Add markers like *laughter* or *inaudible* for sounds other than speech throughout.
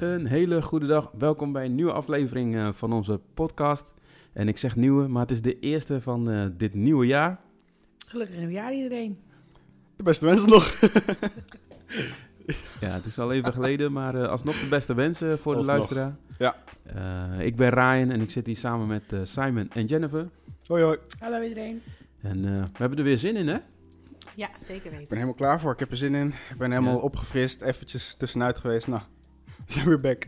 Een hele goede dag. Welkom bij een nieuwe aflevering eh, van onze podcast. En ik zeg nieuwe, maar het is de eerste van eh, dit nieuwe jaar. Gelukkig nieuwjaar iedereen. De beste wensen nog. *laughs* Ja, het is al even geleden, maar eh, alsnog de beste wensen voor de luisteraar. Ja. Eh, ik ben Ryan en ik zit hier samen met eh, Simon en Jennifer. Hoi hoi. Hallo iedereen. En eh, we hebben er weer zin in, hè? Ja, zeker Ik ben weten. helemaal klaar voor. Ik heb er zin in. Ik ben helemaal Ja. opgefrist. Eventjes tussenuit geweest. Nou, *laughs* zijn weer back.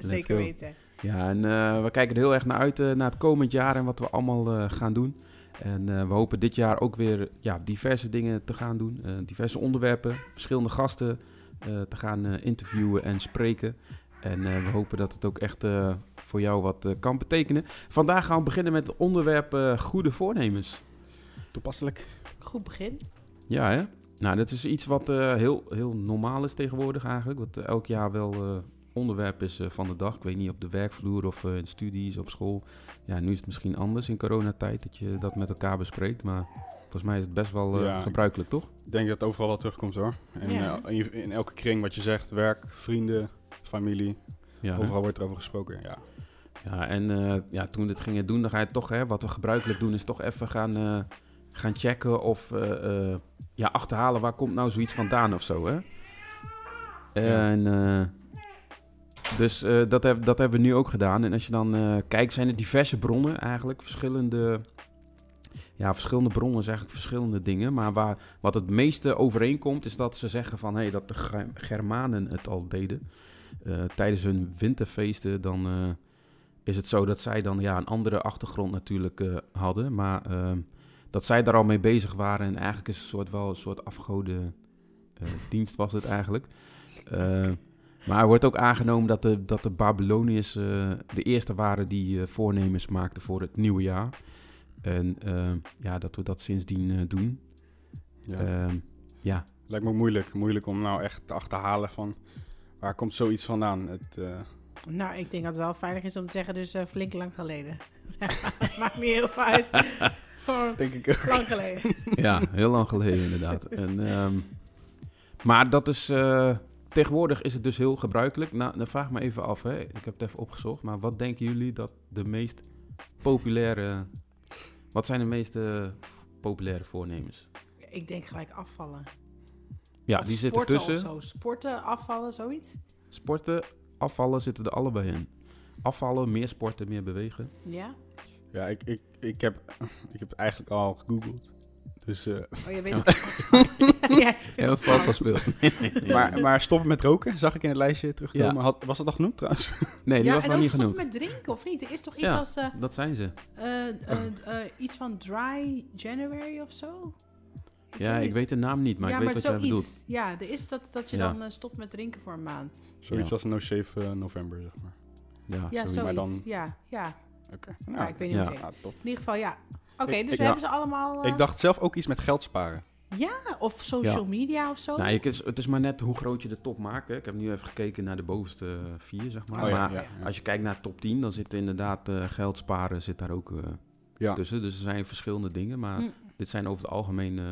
Zeker go. weten. Ja, en eh, we kijken er heel erg naar uit eh, naar het komend jaar en wat we allemaal eh, gaan doen. En eh, we hopen dit jaar ook weer ja, diverse dingen te gaan doen. eh, diverse onderwerpen, verschillende gasten eh, te gaan eh, interviewen en spreken. En eh, we hopen dat het ook echt eh, voor jou wat kan betekenen. Vandaag gaan we beginnen met het onderwerp eh, goede voornemens. Toepasselijk. Goed begin. Ja, hè? Nou, dat is iets wat eh, heel, heel normaal is tegenwoordig eigenlijk. Wat eh, elk jaar wel eh, onderwerp is van de dag. Ik weet niet, op de werkvloer of in studies, op school. Ja, nu is het misschien anders in coronatijd dat je dat met elkaar bespreekt. Maar volgens mij is het best wel eh, Ja. gebruikelijk, toch? Ik denk dat het overal wel terugkomt hoor. En Ja. eh, in, elke kring wat je zegt. Werk, vrienden, familie. Ja, hè? overal wordt erover gesproken. Ja. ja en eh, ja, toen we dit gingen doen, dan ga je toch, hè, wat we gebruikelijk doen, is toch even gaan, eh, gaan checken of eh, eh, ja, achterhalen waar komt nou zoiets vandaan of zo, hè? En eh, dus dat, heb, dat hebben we nu ook gedaan. En als je dan kijkt, zijn er diverse bronnen eigenlijk, verschillende, ja, verschillende bronnen eigenlijk verschillende dingen. Maar waar, wat het meeste overeenkomt, is dat ze zeggen van, hey, dat de Ge- Germanen het al deden. Tijdens hun winterfeesten, dan is het zo dat zij dan ja, een andere achtergrond natuurlijk hadden. Maar dat zij daar al mee bezig waren. En eigenlijk is het een soort, wel een soort afgoden eh, *laughs* dienst was het eigenlijk. Eh, maar er wordt ook aangenomen dat de, dat de Babyloniërs eh, de eerste waren die voornemens maakten voor het nieuwe jaar. En eh, ja, dat we dat sindsdien eh, doen. Ja. Ehm, ja, Lijkt me ook moeilijk. Moeilijk om nou echt te achterhalen van waar komt zoiets vandaan. Het, eh, Nou, ik denk dat het wel veilig is om te zeggen, dus eh, flink lang geleden. *laughs* Maakt niet heel veel uit. Gewoon denk ik ook. lang geleden. *laughs* ja, heel lang geleden inderdaad. En, ehm, maar dat is... eh, tegenwoordig is het dus heel gebruikelijk. Nou, dan vraag ik me even af, hè. ik heb het even opgezocht. Maar wat denken jullie dat de meest populaire... Wat zijn de meest populaire voornemens? Ik denk gelijk afvallen. Ja, Of die zitten sporten tussen. Of zo. Sporten, afvallen, zoiets. Sporten, afvallen zitten er allebei in. Afvallen, meer sporten, meer bewegen. Ja? Ja, ik, ik, ik, heb, ik heb het eigenlijk al gegoogeld. Dus, eh, Oh, je weet Ja. *laughs* het. ja, *laughs* Heel speel. *laughs* maar, maar stoppen met roken, zag ik in het lijstje terugkomen. Ja. Had, was dat al genoemd trouwens? Nee, die ja, was nog niet stoppen genoemd. met drinken, of niet? Er is toch iets Ja. als eh, Dat zijn ze. eh, eh, eh, iets van dry January of zo? Ja, ik weet de naam niet, maar ja, ik weet maar wat jij bedoelt. zoiets. Ja, er is dat, dat je Ja. dan stopt met drinken voor een maand. Zoiets Ja. als No Shave November, zeg maar. Ja, Ja, zoiets. zoiets. Maar dan- Ja, ja. Oké. Ja, ik weet niet Ja. meteen. Ja, top. In ieder geval, ja. Oké, Ik- dus ik- we ja. hebben ze allemaal... eh, Ik dacht zelf ook iets met geld sparen. Ja, of social media of zo. Nou, je, kunt- het is maar net hoe groot je de top maakt. Hè. Ik heb nu even gekeken naar de bovenste eh, vier, zeg maar. Oh ja, maar ja, ja. als je kijkt naar top 10, dan zit inderdaad eh, geld sparen zit daar ook eh, Ja. tussen. Dus er zijn verschillende dingen, maar Hm. dit zijn over het algemeen eh,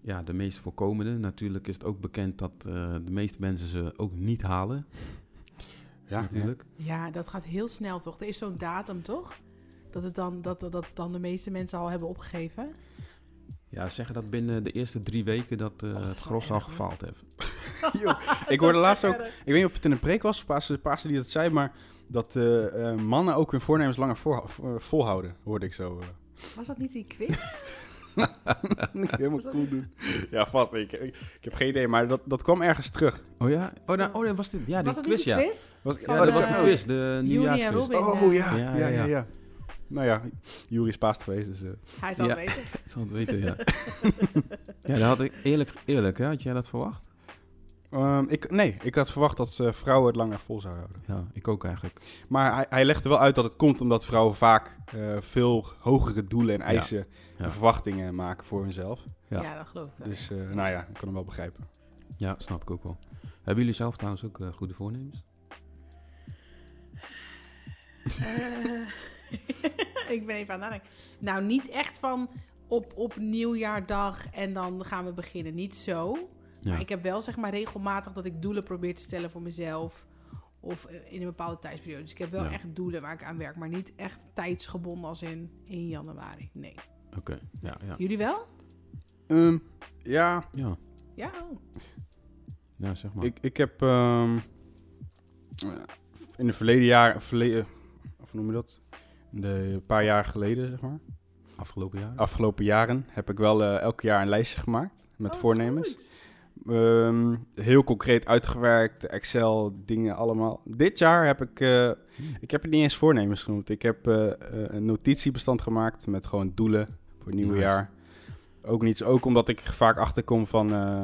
ja, de meest voorkomende. Natuurlijk is het ook bekend dat eh, de meeste mensen ze ook niet halen, Ja, natuurlijk. Ja, dat gaat heel snel, toch? Er is zo'n datum, toch? Dat, het dan, dat, dat dan de meeste mensen al hebben opgegeven. Ja, ze zeggen dat binnen de eerste drie weken dat eh, Oh, het gros al gefaald heeft. *laughs* Yo, ik hoorde laatst ook, ik weet niet of het in een preek was of Pastor die dat zei, maar dat eh, eh, mannen ook hun voornemens langer voor, volhouden, hoorde ik zo. Was dat niet die quiz? *laughs* *laughs* Helemaal cool doen. Ja, vast. Ik, ik, ik heb geen idee, maar dat, dat kwam ergens terug. Oh ja? Oh, nou, oh, dat was dit. Ja, die Was dat quiz, ja. quiz? Was, Ja, dat eh, was de quiz, de nieuwjaarsquiz. Robin. Oh eh, ja, Ja, ja, ja, ja. ja. Nou ja, Jury is paast geweest, dus... eh, Hij zal Ja. het weten. *laughs* Ik zal het weten, ja. ja, dat had ik eerlijk, eerlijk hè? Had jij dat verwacht? Ehm, ik, nee, ik had verwacht dat eh, vrouwen het langer vol zouden houden. Ja, ik ook eigenlijk. Maar hij, hij legde wel uit dat het komt omdat vrouwen vaak eh, veel hogere doelen en eisen Ja. en verwachtingen maken voor hunzelf. Ja. Ja, dat geloof ik wel. Dus eh, nou ja, ik kan hem wel begrijpen. Ja, snap ik ook wel. Hebben jullie zelf trouwens ook goede voornemens? Eh, *laughs* ik ben even aan het nadenken. Nou, niet echt van op, op nieuwjaardag en dan gaan we beginnen. Niet zo. Ja. Maar ik heb wel zeg maar regelmatig dat ik doelen probeer te stellen voor mezelf. Of eh, in een bepaalde tijdsperiode. Dus ik heb wel Ja. echt doelen waar ik aan werk. Maar niet echt tijdsgebonden als in 1 januari. Nee. Oké, ja, ja. Jullie wel? Ehm, ja, Ja, Ja. oh. ja zeg maar. ik, ik heb ehm, eh, in de verleden jaar, verleden, of hoe noem je dat? In de een paar jaar geleden, zeg maar. Afgelopen jaar? Afgelopen jaren heb ik wel eh, elk jaar een lijstje gemaakt met Oh, voornemens. Ehm, heel concreet uitgewerkt, Excel, dingen allemaal. Dit jaar heb ik, eh, ik heb het niet eens voornemens genoemd. Ik heb eh, eh, een notitiebestand gemaakt met gewoon doelen voor het nieuwe Nice. jaar. Ook niets, ook omdat ik vaak achterkom van, eh,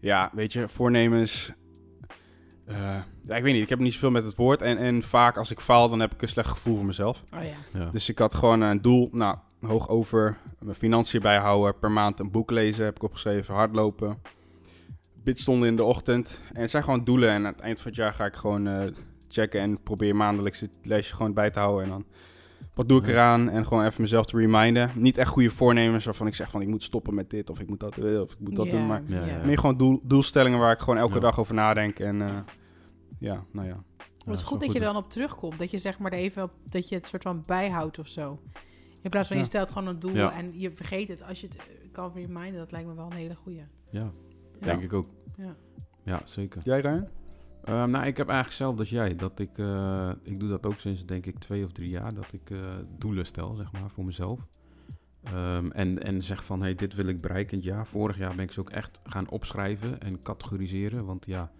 ja, weet je, voornemens. eh, ja, ik weet niet, ik heb niet zoveel met het woord. En, en vaak als ik faal, dan heb ik een slecht gevoel voor mezelf. Oh ja. Ja. Dus ik had gewoon een doel, nou, hoog over, mijn financiën bijhouden, per maand een boek lezen, heb ik opgeschreven, hardlopen, bidstonden in de ochtend. En het zijn gewoon doelen en aan het eind van het jaar ga ik gewoon eh, checken en probeer maandelijks het lijstje gewoon bij te houden. En dan, wat doe ik eraan? En gewoon even mezelf te reminden. Niet echt goede voornemens waarvan ik zeg van ik moet stoppen met dit of ik moet dat, eh, of ik moet dat doen, maar meer gewoon doel, doelstellingen waar ik gewoon elke Ja. dag over nadenk. En eh, ja, nou ja. Maar het is goed dat je er dan op terugkomt. Dat je zeg maar er even op, dat je het soort van bijhoudt of zo. In plaats van je stelt gewoon een doel Ja. en je vergeet het. Als je het kan reminden, dat lijkt me wel een hele goeie. Ja, denk ik ook. Ja. Ja, zeker. Jij Ryan? Ehm, nou, ik heb eigenlijk hetzelfde als jij. Dat ik, eh, ik doe dat ook sinds denk ik twee of drie jaar. Dat ik eh, doelen stel, zeg maar, voor mezelf. Ehm, en, en zeg van, hey, dit wil ik bereiken in het jaar. Vorig jaar ben ik ze ook echt gaan opschrijven en categoriseren. Want ja,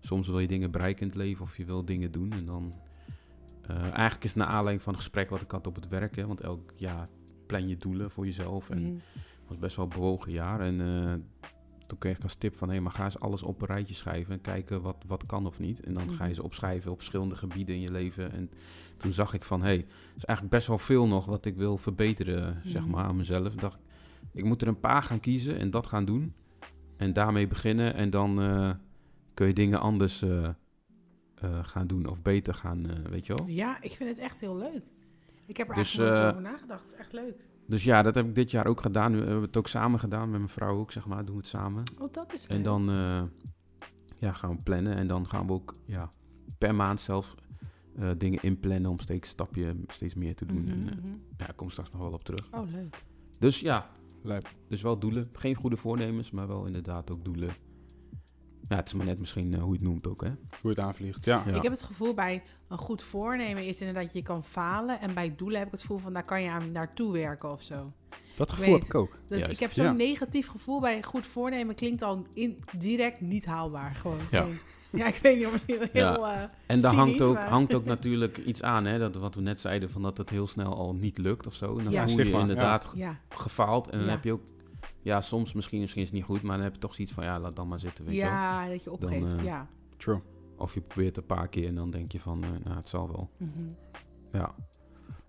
soms wil je dingen bereiken in het leven of je wil dingen doen. En dan, eh, eigenlijk is het naar aanleiding van een gesprek wat ik had op het werk. Hè, want elk jaar plan je doelen voor jezelf. En Mhm. het was best wel een bewogen jaar. En eh, toen kreeg ik als tip van... hé, maar ga eens alles op een rijtje schrijven... en kijken wat, wat kan of niet. En dan ga je Mhm. ze opschrijven op verschillende gebieden in je leven. En toen zag ik van... hé, er is eigenlijk best wel veel nog wat ik wil verbeteren... zeg Mhm. maar, aan mezelf. Ik dacht, ik moet er een paar gaan kiezen en dat gaan doen. En daarmee beginnen. En dan eh, kun je dingen anders eh, eh, gaan doen... of beter gaan, weet je wel. Ja, ik vind het echt heel leuk. Ik heb er Dus, eigenlijk nooit over nagedacht. Het is echt leuk. Dus ja, dat heb ik dit jaar ook gedaan. Nu hebben we het ook samen gedaan met mijn vrouw ook, zeg maar. Doen we het samen. Oh, dat is En leuk. dan eh, ja, gaan we plannen. En dan gaan we ook ja, per maand zelf eh, dingen inplannen om steeds stapje steeds meer te doen. Mhm, En, eh, mhm. ja, ik kom straks nog wel op terug. Oh, leuk. Dus ja, Lijp. dus wel doelen. Geen goede voornemens, maar wel inderdaad ook doelen. Ja, het is maar net misschien eh, hoe je het noemt ook, hè? Hoe het aanvliegt, ja. Ja. Ik heb het gevoel bij een goed voornemen is inderdaad je kan falen. En bij doelen heb ik het gevoel van daar kan je aan naartoe werken of zo. Dat gevoel heb ik ook. Dat, ik heb zo'n Ja. negatief gevoel bij een goed voornemen. Klinkt al in, direct niet haalbaar. Gewoon. Ja. Ja, ik weet niet of het heel... heel eh, En daar hangt ook, maar- hangt ook *laughs* natuurlijk iets aan, hè? Dat, wat we net zeiden, van dat het heel snel al niet lukt of zo. En dan Ja. voel je inderdaad ja, gefaald. En dan heb je ook, ja, soms misschien, misschien is het niet goed, maar dan heb je toch zoiets van, ja, laat dan maar zitten, weet je wel. ja, dat je opgeeft. eh, ja. True. Of je probeert een paar keer en dan denk je van, eh, nou, het zal wel. Mhm. Ja.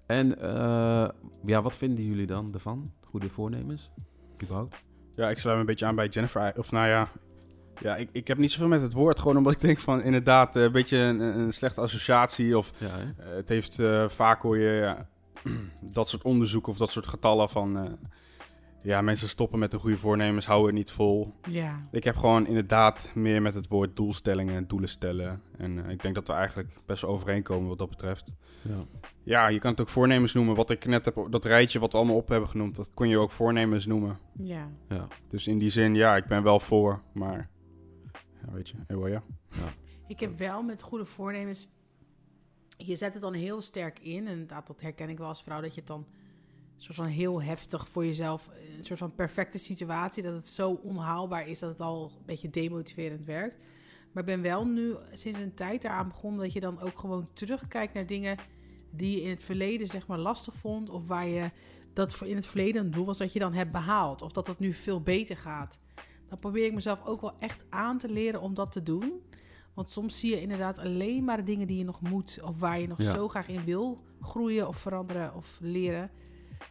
En eh, ja, wat vinden jullie dan ervan? Goede voornemens? Überhaupt? Ja, ik sluit me een beetje aan bij Jennifer. Of nou ja, ja ik, ik heb niet zoveel met het woord. Gewoon omdat ik denk van inderdaad een beetje een, een slechte associatie. Of Ja, het heeft eh, vaak hoor je ja, *clears throat* dat soort onderzoeken of dat soort getallen van... ja, mensen stoppen met de goede voornemens, houden het niet vol. ja. Ik heb gewoon inderdaad meer met het woord doelstellingen en doelen stellen. En eh, ik denk dat we eigenlijk best wel overeenkomen wat dat betreft. Ja. Ja, je kan het ook voornemens noemen. Wat ik net heb, dat rijtje wat we allemaal op hebben genoemd, dat kon je ook voornemens noemen. ja. Ja. Dus in die zin, ja, ik ben wel voor, maar ja, weet je, eh, wel ja. Ik heb wel met goede voornemens. Je zet het dan heel sterk in. En inderdaad, dat herken ik wel als vrouw. Dat je het dan soort van heel heftig voor jezelf. Een soort van perfecte situatie. Dat het zo onhaalbaar is dat het al een beetje demotiverend werkt. Maar ik ben wel nu sinds een tijd eraan begonnen. Dat je dan ook gewoon terugkijkt naar dingen die je in het verleden zeg maar lastig vond. Of waar je dat voor in het verleden een doel was dat je dan hebt behaald. Of dat het nu veel beter gaat. Dan probeer ik mezelf ook wel echt aan te leren om dat te doen. Want soms zie je inderdaad alleen maar de dingen die je nog moet. Of waar je nog Ja. zo graag in wil groeien of veranderen of leren.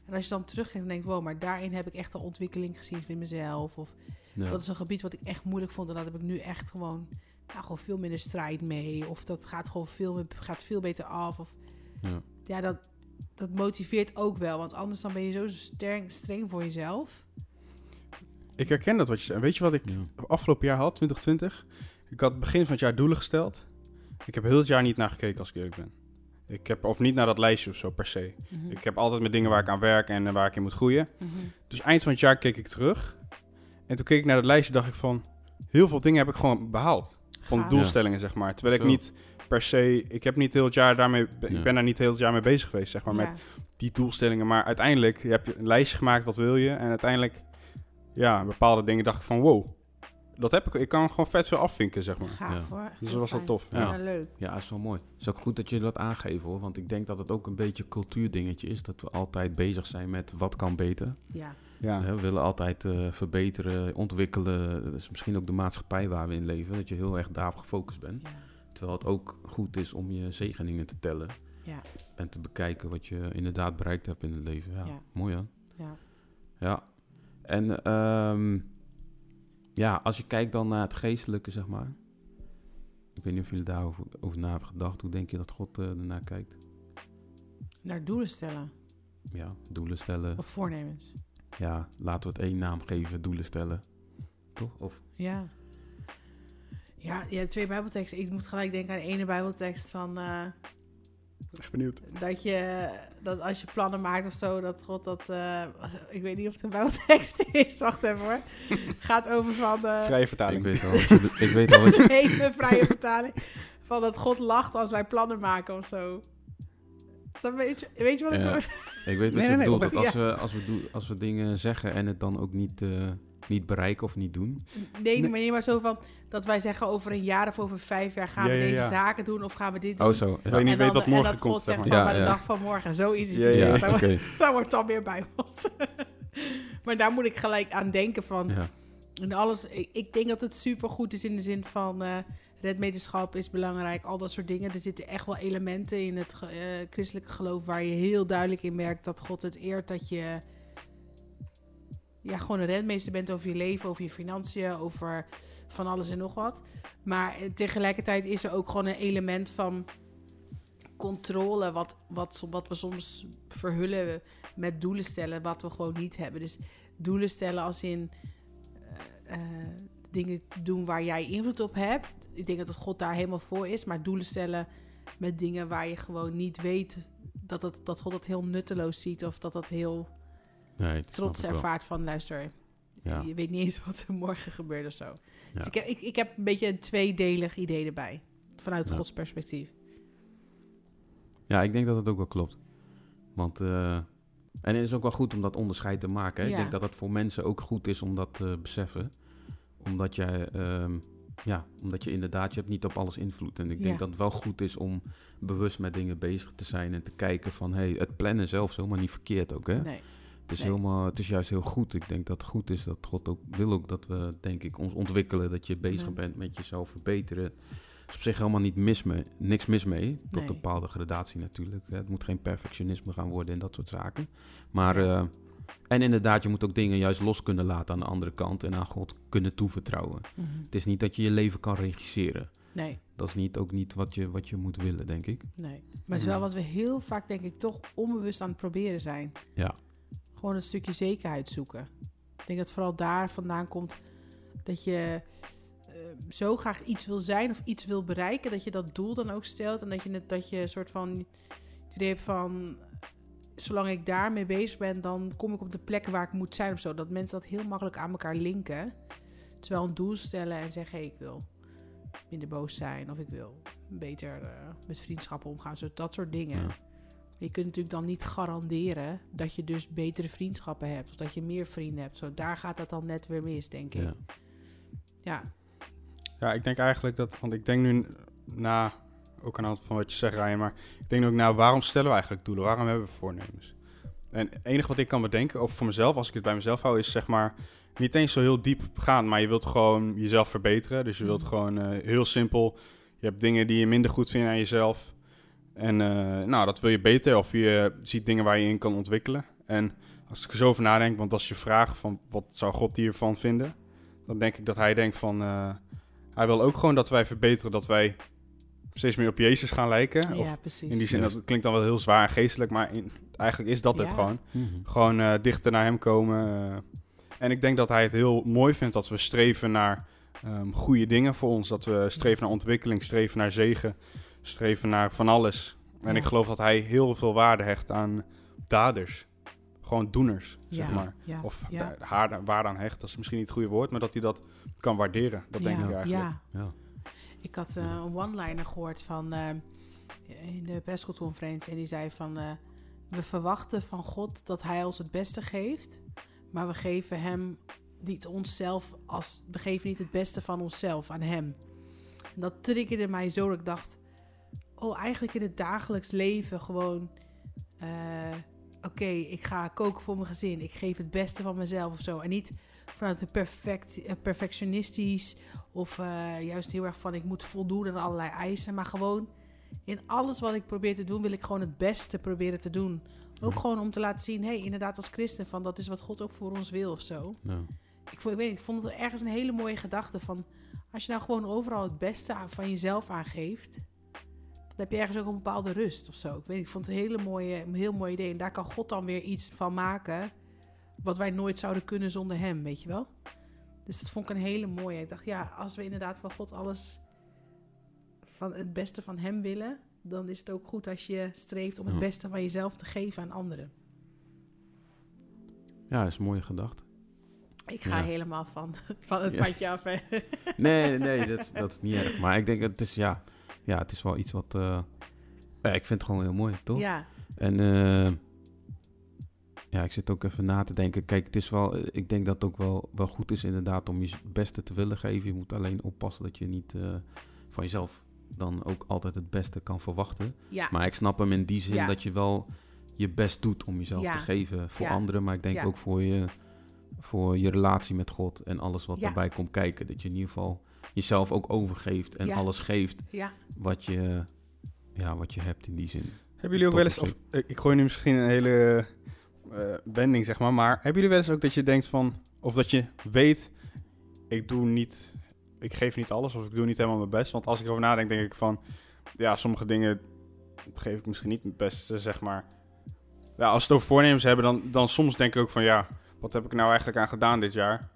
En als je dan terugkijkt en denkt, wow, maar daarin heb ik echt een ontwikkeling gezien in mezelf. Of Ja. dat is een gebied wat ik echt moeilijk vond. En dat heb ik nu echt gewoon, nou, gewoon veel minder strijd mee. Of dat gaat gewoon veel, gaat veel beter af. Of Ja. ja, dat, dat motiveert ook wel. Want anders dan ben je zo streng, streng voor jezelf. Ik herken dat wat je zei. Weet je wat ik Ja. afgelopen jaar had, 2020? Ik had begin van het jaar doelen gesteld. Ik heb heel het jaar niet naar gekeken als ik eerlijk ben. Ik heb, of niet naar dat lijstje of zo per se. Mhm. Ik heb altijd met dingen waar ik aan werk en eh, waar ik in moet groeien. Mhm. Dus eind van het jaar keek ik terug. En toen keek ik naar dat lijstje dacht ik van... Heel veel dingen heb ik gewoon behaald. Van doelstellingen, zeg maar. Terwijl ik niet per se... Ik heb niet heel het jaar daarmee... Ja. Ik ben daar niet heel het jaar mee bezig geweest, zeg maar. Met die doelstellingen. Maar uiteindelijk je hebt je een lijstje gemaakt, wat wil je? En uiteindelijk, ja, bepaalde dingen dacht ik van... Wow, dat heb ik. Ik kan gewoon vet veel afvinken, zeg maar. Gaaf Ja. hoor. Echt Dus dat was wel tof. Ja, Ja. leuk. Ja, is wel mooi. Het is ook goed dat je dat aangeeft hoor. Want ik denk dat het ook een beetje een cultuurdingetje is. Dat we altijd bezig zijn met wat kan beter. Ja. Ja. We willen altijd eh, verbeteren, ontwikkelen. Dat is misschien ook de maatschappij waar we in leven. Dat je heel erg daarop gefocust bent. Ja. Terwijl het ook goed is om je zegeningen te tellen. Ja. En te bekijken wat je inderdaad bereikt hebt in het leven. Ja, Ja. mooi hè? Ja. Ja. En ehm, ja, als je kijkt dan naar het geestelijke, zeg maar. Ik weet niet of jullie daarover over na hebben gedacht. Hoe denk je dat God eh, ernaar kijkt? Naar doelen stellen. Ja, doelen stellen. Of voornemens. Ja, laten we het één naam geven, doelen stellen. Toch? Of, Ja. Ja, je hebt twee bijbelteksten. Ik moet gelijk denken aan de ene bijbeltekst van... eh, Echt benieuwd. dat je... Dat als je plannen maakt of zo, dat God dat... eh, ik weet niet of het een bijbeltekst is. Wacht even hoor. *laughs* Gaat over van... eh Vrije ik vertaling. weet al wat je... be- Ik weet al wat je *laughs* een vrije vertaling. Van dat God lacht als wij plannen maken of zo. Dan weet, je, weet je wat ik Ja. bedoel? ik weet wat Nee, je nee, nee, bedoelt. dat als, we, als, we doen, als we dingen zeggen en het dan ook niet, eh, niet bereiken of niet doen. Nee, Nee. maar niet maar zo van dat wij zeggen over een jaar of over vijf jaar gaan Ja, we ja, deze ja. zaken doen of gaan we dit doen. Oh, zo. Terwijl je niet en weet dan, wat morgen en dat komt, God zeg zegt maar. van Ja, maar de dag van morgen. Zoiets is het. ja, ja, *laughs* Dat oké. wordt- dan meer bij ons. *laughs* maar daar moet ik gelijk aan denken van... Ja. En alles, ik, ik denk dat het supergoed is in de zin van eh redwetenschap is belangrijk, al dat soort dingen. Er zitten echt wel elementen in het ge- eh, christelijke geloof waar je heel duidelijk in merkt dat God het eert dat je ja, gewoon een redmeester bent over je leven, over je financiën, over van alles en nog wat. Maar eh, tegelijkertijd is er ook gewoon een element van controle, wat, wat, wat we soms verhullen met doelen stellen, wat we gewoon niet hebben. Dus doelen stellen als in eh, eh, dingen doen waar jij invloed op hebt. Ik denk dat God daar helemaal voor is, maar doelen stellen met dingen waar je gewoon niet weet dat, dat God het heel nutteloos ziet of dat dat heel Nee, trots ervaart van luister. Ja. Je weet niet eens *laughs* wat er morgen gebeurt of zo. Ja. Dus ik, heb, ik, ik heb een beetje een tweedelig idee erbij. Vanuit Ja. Gods perspectief. Ja, ik denk dat het ook wel klopt. Want, eh, en het is ook wel goed om dat onderscheid te maken. Hè? Ik denk dat het voor mensen ook goed is om dat te beseffen. Omdat jij, ehm, ja, omdat je inderdaad, je hebt niet op alles invloed. En ik denk dat het wel goed is om bewust met dingen bezig te zijn en te kijken van, hey, het plannen zelf is helemaal niet verkeerd ook, hè? Nee. Het is, Nee. helemaal, het is juist heel goed. Ik denk dat het goed is dat God ook wil ook dat we, denk ik, ons ontwikkelen. Dat je bezig bent met jezelf verbeteren. Er is op zich helemaal niet mis mee, niks mis mee. Tot Nee. een bepaalde gradatie natuurlijk. Het moet geen perfectionisme gaan worden en dat soort zaken. Maar, eh, en inderdaad, je moet ook dingen juist los kunnen laten aan de andere kant. En aan God kunnen toevertrouwen. Mhm. Het is niet dat je je leven kan regisseren. Nee, Dat is niet, ook niet wat je, wat je moet willen, denk ik. nee. Maar het is wel wat we heel vaak, denk ik, toch onbewust aan het proberen zijn. Ja. Gewoon een stukje zekerheid zoeken. Ik denk dat vooral daar vandaan komt dat je eh, zo graag iets wil zijn of iets wil bereiken, dat je dat doel dan ook stelt en dat je, dat je een soort van het idee hebt van zolang ik daarmee bezig ben, dan kom ik op de plek waar ik moet zijn of zo. Dat mensen dat heel makkelijk aan elkaar linken. Terwijl een doel stellen en zeggen, hey, ik wil minder boos zijn of ik wil beter eh, met vriendschappen omgaan. Zo, dat soort dingen. Je kunt natuurlijk dan niet garanderen dat je dus betere vriendschappen hebt of dat je meer vrienden hebt. Zo, daar gaat dat dan net weer mis, denk ik. Ja. Ja, Ja, ik denk eigenlijk dat, want ik denk nu na, ook aan de hand van wat je zegt, Ryan, maar ik denk ook na, waarom stellen we eigenlijk doelen? Waarom hebben we voornemens? En het enige wat ik kan bedenken, of voor mezelf, als ik het bij mezelf hou, is zeg maar niet eens zo heel diep gaan, maar je wilt gewoon jezelf verbeteren. Dus je wilt Mhm. gewoon eh, heel simpel, je hebt dingen die je minder goed vindt aan jezelf. En eh, nou, dat wil je beter, of je ziet dingen waar je in kan ontwikkelen. En als ik er zo over nadenk, want als je vraagt van wat zou God hiervan vinden, dan denk ik dat hij denkt van, eh, hij wil ook gewoon dat wij verbeteren, dat wij steeds meer op Jezus gaan lijken. Of ja precies. in die zin, dat klinkt dan wel heel zwaar en geestelijk, maar in, eigenlijk is dat het gewoon. Mhm. Gewoon eh, dichter naar hem komen. en ik denk dat hij het heel mooi vindt dat we streven naar ehm, goede dingen voor ons. Dat we streven naar ontwikkeling, streven naar zegen, streven naar van alles. En Ja. ik geloof dat hij heel veel waarde hecht aan daders. Gewoon doeners, zeg maar. ja, Of haar, waarde aan hecht, dat is misschien niet het goede woord, maar dat hij dat kan waarderen. Dat denk ja, ik eigenlijk. Ja, Ja. Ik had eh, een one-liner gehoord van eh, in de persconferentie en die zei van eh, we verwachten van God dat Hij ons het beste geeft, maar we geven Hem niet onszelf als we geven niet het beste van onszelf aan Hem. En dat triggerde mij zo dat ik dacht, oh eigenlijk in het dagelijks leven gewoon, eh, oké ik ga koken voor mijn gezin, ik geef het beste van mezelf of zo en niet vanuit een perfect, eh, perfectionistisch of eh, juist heel erg van ik moet voldoen aan allerlei eisen. Maar gewoon in alles wat ik probeer te doen, wil ik gewoon het beste proberen te doen. Ook gewoon om te laten zien, hé, hey, inderdaad als christen, van dat is wat God ook voor ons wil of zo. Ja. Ik, vond, ik weet ik vond het ergens een hele mooie gedachte van... als je nou gewoon overal het beste van jezelf aangeeft... dan heb je ergens ook een bepaalde rust of zo. Ik weet ik vond het een hele mooie, een heel mooi idee. En daar kan God dan weer iets van maken... wat wij nooit zouden kunnen zonder hem, weet je wel? Dus dat vond ik een hele mooie. Ik dacht, ja, als we inderdaad van God alles... van het beste van hem willen... dan is het ook goed als je streeft om het beste van jezelf te geven aan anderen. ja, dat is een mooie gedachte. Ik ga Ja. helemaal van, *laughs* van het Ja. padje af. hè. Nee, nee, dat is, dat is niet erg. Maar ik denk, het is, ja, ja, het is wel iets wat... eh, ja, ik vind het gewoon heel mooi, toch? Ja, En eh, ja, ik zit ook even na te denken. Kijk, het is wel, eh, ik denk dat het ook wel, wel goed is inderdaad om je beste te willen geven. Je moet alleen oppassen dat je niet van jezelf dan ook altijd het beste kan verwachten. ja. Maar ik snap hem in die zin Ja. dat je wel je best doet om jezelf Ja. te geven voor anderen. Maar ik denk ook voor je, voor je relatie met God en alles wat daarbij komt kijken. Dat je in ieder geval jezelf ook overgeeft en Ja. alles geeft ja. wat je, ja, wat je hebt in die zin. Hebben jullie ook wel eens, of, ik, ik gooi nu misschien een hele eh, wending zeg maar, maar hebben jullie wel eens ook dat je denkt van, of dat je weet, ik doe niet, ik geef niet alles of ik doe niet helemaal mijn best. Want als ik erover nadenk, denk ik van, ja, sommige dingen geef ik misschien niet mijn beste, zeg maar. Ja, als we het over voornemens hebben, dan, dan soms denk ik ook van, ja, wat heb ik nou eigenlijk aan gedaan dit jaar?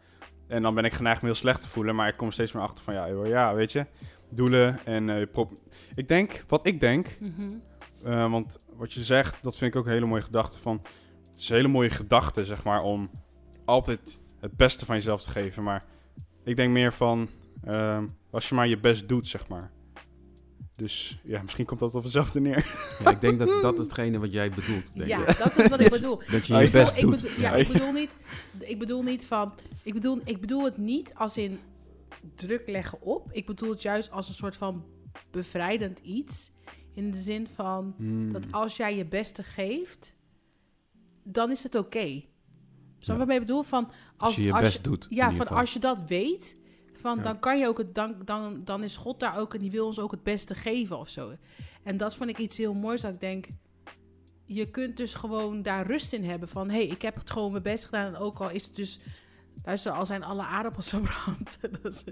En dan ben ik geneigd me heel slecht te voelen, maar ik kom steeds meer achter van, ja, joh, ja, weet je, doelen en eh, pro- ik denk, wat ik denk, Mhm. uh, want wat je zegt, dat vind ik ook een hele mooie gedachte. Van, het is een hele mooie gedachte, zeg maar, om altijd het beste van jezelf te geven. Maar ik denk meer van, ehm, als je maar je best doet, zeg maar. Dus ja, misschien komt dat op hetzelfde neer. Ja, ik denk dat dat hetgene wat jij bedoelt. Denk Ja, ik. dat is wat ik bedoel. Dat je Oh, je ja. best ik doet. bedoel, ja, ik bedoel niet. Ik bedoel niet van. Ik bedoel, ik bedoel het niet als in druk leggen op. Ik bedoel het juist als een soort van bevrijdend iets. In de zin van Hmm. dat als jij je beste geeft, dan is het oké. Snap je Ja. wat ik bedoel? Van als, Als je je als best doet. Ja, van geval. als je dat weet, van, Ja. dan kan je ook het, dan, dan, dan is God daar ook en die wil ons ook het beste geven of zo. En dat vond ik iets heel moois dat ik denk, je kunt dus gewoon daar rust in hebben van, hé, hey, ik heb het gewoon mijn best gedaan en ook al is het dus, luister, al zijn alle aardappels *laughs* verbrand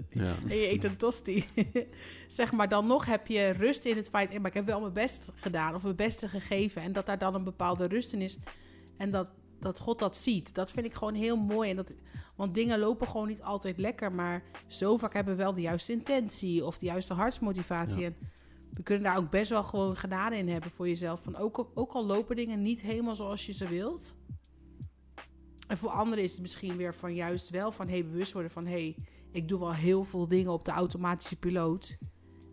Ja. en je eet een tosti, *laughs* zeg maar, dan nog heb je rust in het feit, maar ik heb wel mijn best gedaan of mijn beste gegeven en dat daar dan een bepaalde rust in is en dat, dat God dat ziet. Dat vind ik gewoon heel mooi en dat, want dingen lopen gewoon niet altijd lekker, maar zo vaak hebben we wel de juiste intentie of de juiste hartsmotivatie. Ja. En we kunnen daar ook best wel gewoon genade in hebben voor jezelf. Van ook, al- ook al lopen dingen niet helemaal zoals je ze wilt. En voor anderen is het misschien weer van juist wel van hey, bewust worden van hey, ik doe wel heel veel dingen op de automatische piloot.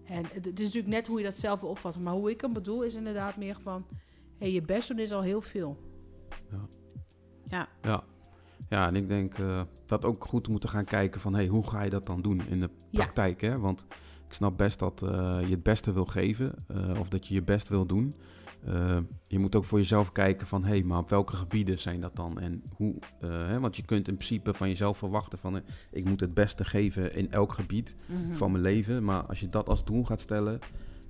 En het, het is natuurlijk net hoe je dat zelf wil opvatten. Maar hoe ik hem bedoel is inderdaad meer van hey, je best doen is al heel veel. Ja. Ja, Ja. en ik denk eh, dat ook goed moeten gaan kijken van... Hey, hoe ga je dat dan doen in de Ja. praktijk? Hè? Want ik snap best dat eh, je het beste wil geven eh, of dat je je best wil doen. Je moet ook voor jezelf kijken van... Hé, hey, maar op welke gebieden zijn dat dan? En hoe... hè? Want je kunt in principe van jezelf verwachten van... ik moet het beste geven in elk gebied Mhm. van mijn leven. Maar als je dat als doel gaat stellen...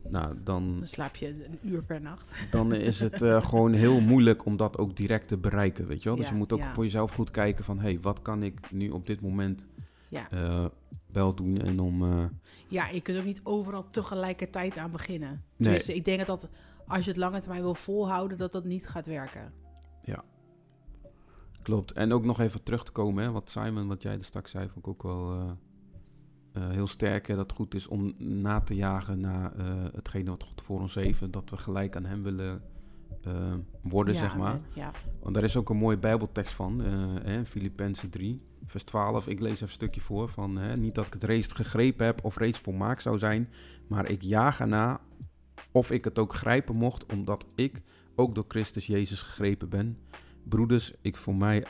Nou, dan, Dan slaap je een uur per nacht. dan is het eh, *laughs* gewoon heel moeilijk om dat ook direct te bereiken, weet je wel? Dus Ja, je moet ook ja. voor jezelf goed kijken van... hé, hey, wat kan ik nu op dit moment Ja. eh, wel doen en om... eh, Ja, je kunt ook niet overal tegelijkertijd aan beginnen. Nee. Tenminste, ik denk dat, als je het lange termijn wil volhouden, dat dat niet gaat werken. klopt. En ook nog even terug te komen, hè, wat Simon, wat jij er straks zei, vond ik ook wel... eh, heel sterk hè, dat het goed is om na te jagen naar eh, hetgene wat God voor ons heeft. en Dat we gelijk aan hem willen eh, worden, Ja, zeg maar. Ja. Want daar is ook een mooie bijbeltekst van, eh, hè, Filippenzen 3, vers 12. Ik lees even een stukje voor van, hè, niet dat ik het reeds gegrepen heb of reeds volmaakt zou zijn, maar ik jaag erna of ik het ook grijpen mocht, omdat ik ook door Christus Jezus gegrepen ben. Broeders, ik voor mij,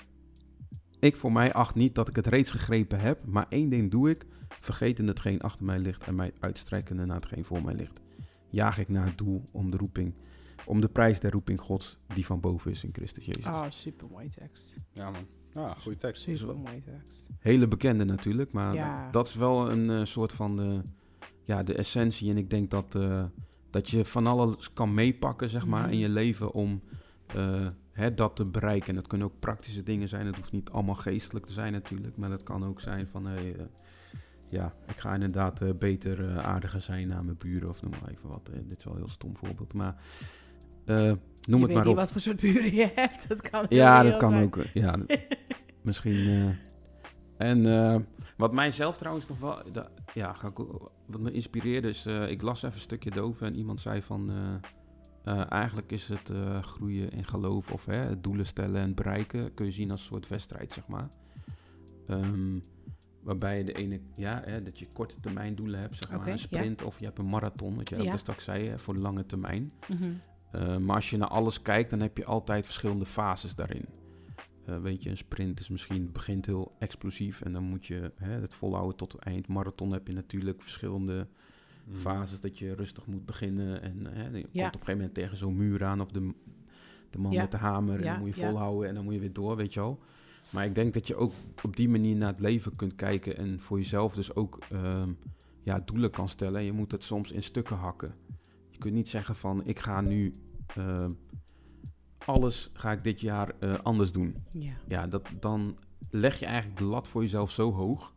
ik voor mij acht niet dat ik het reeds gegrepen heb, maar één ding doe ik, vergeten hetgeen achter mij ligt en mij uitstrekkende naar hetgeen voor mij ligt. Jaag ik naar het doel om de roeping, om de prijs der roeping Gods die van boven is in Christus Jezus. Oh, super mooie tekst. Ja, man. Ja, goede tekst. Super mooie tekst. Hele bekende natuurlijk, maar Ja. dat is wel een eh, soort van de, ja, de essentie. En ik denk dat, eh, dat je van alles kan meepakken, zeg maar, Mhm. in je leven om eh, hè, dat te bereiken. En dat kunnen ook praktische dingen zijn. Het hoeft niet allemaal geestelijk te zijn natuurlijk, maar het kan ook zijn van, hey, eh, ja, ik ga inderdaad eh, beter eh, aardiger zijn naar mijn buren of noem maar even wat. Dit is wel een heel stom voorbeeld, maar noem je het weet maar niet op. wat voor soort buren je hebt. Dat kan Ja, dat kan zijn. ook. Ja, *laughs* misschien. en wat mij zelf trouwens nog wel. ja, ga ik, wat me inspireerde is. ik las even een stukje doven en iemand zei van. Eh, eh, eigenlijk is het eh, groeien in geloof of hè, het doelen stellen en bereiken. kun je zien als een soort wedstrijd, zeg maar. Ehm, waarbij je de ene. Ja, hè, dat je korte termijn doelen hebt, zeg maar. Een ja. sprint of je hebt een marathon. Wat jij ook Ja. daar straks zei, hè, voor de lange termijn. Mhm. Uh, maar als je naar alles kijkt, dan heb je altijd verschillende fases daarin. Weet je, een sprint is misschien begint heel explosief en dan moet je hè, het volhouden tot het eind. Marathon heb je natuurlijk verschillende Mm. fases dat je rustig moet beginnen en hè, je komt op een gegeven moment tegen zo'n muur aan of de, de man met de hamer en dan moet je volhouden en dan moet je weer door, weet je wel. Maar ik denk dat je ook op die manier naar het leven kunt kijken en voor jezelf dus ook ehm, ja, doelen kan stellen. En je moet het soms in stukken hakken. Je kunt niet zeggen van ik ga nu ehm, alles ga ik dit jaar eh, anders doen. Ja. Ja, dat, dan leg je eigenlijk de lat voor jezelf zo hoog,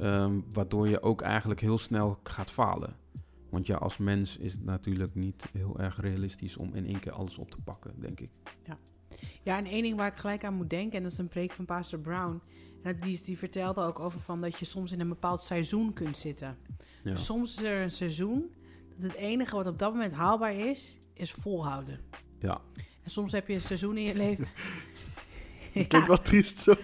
ehm, waardoor je ook eigenlijk heel snel gaat falen. Want ja, als mens is het natuurlijk niet heel erg realistisch om in één keer alles op te pakken, denk ik. Ja, en één ding waar ik gelijk aan moet denken, en dat is een preek van Pastor Brown. En die, die vertelde ook over van dat je soms in een bepaald seizoen kunt zitten. Ja, Soms is er een seizoen dat het enige wat op dat moment haalbaar is, is volhouden. ja. En soms heb je een seizoen in je leven. *laughs* Klinkt wel triest, zo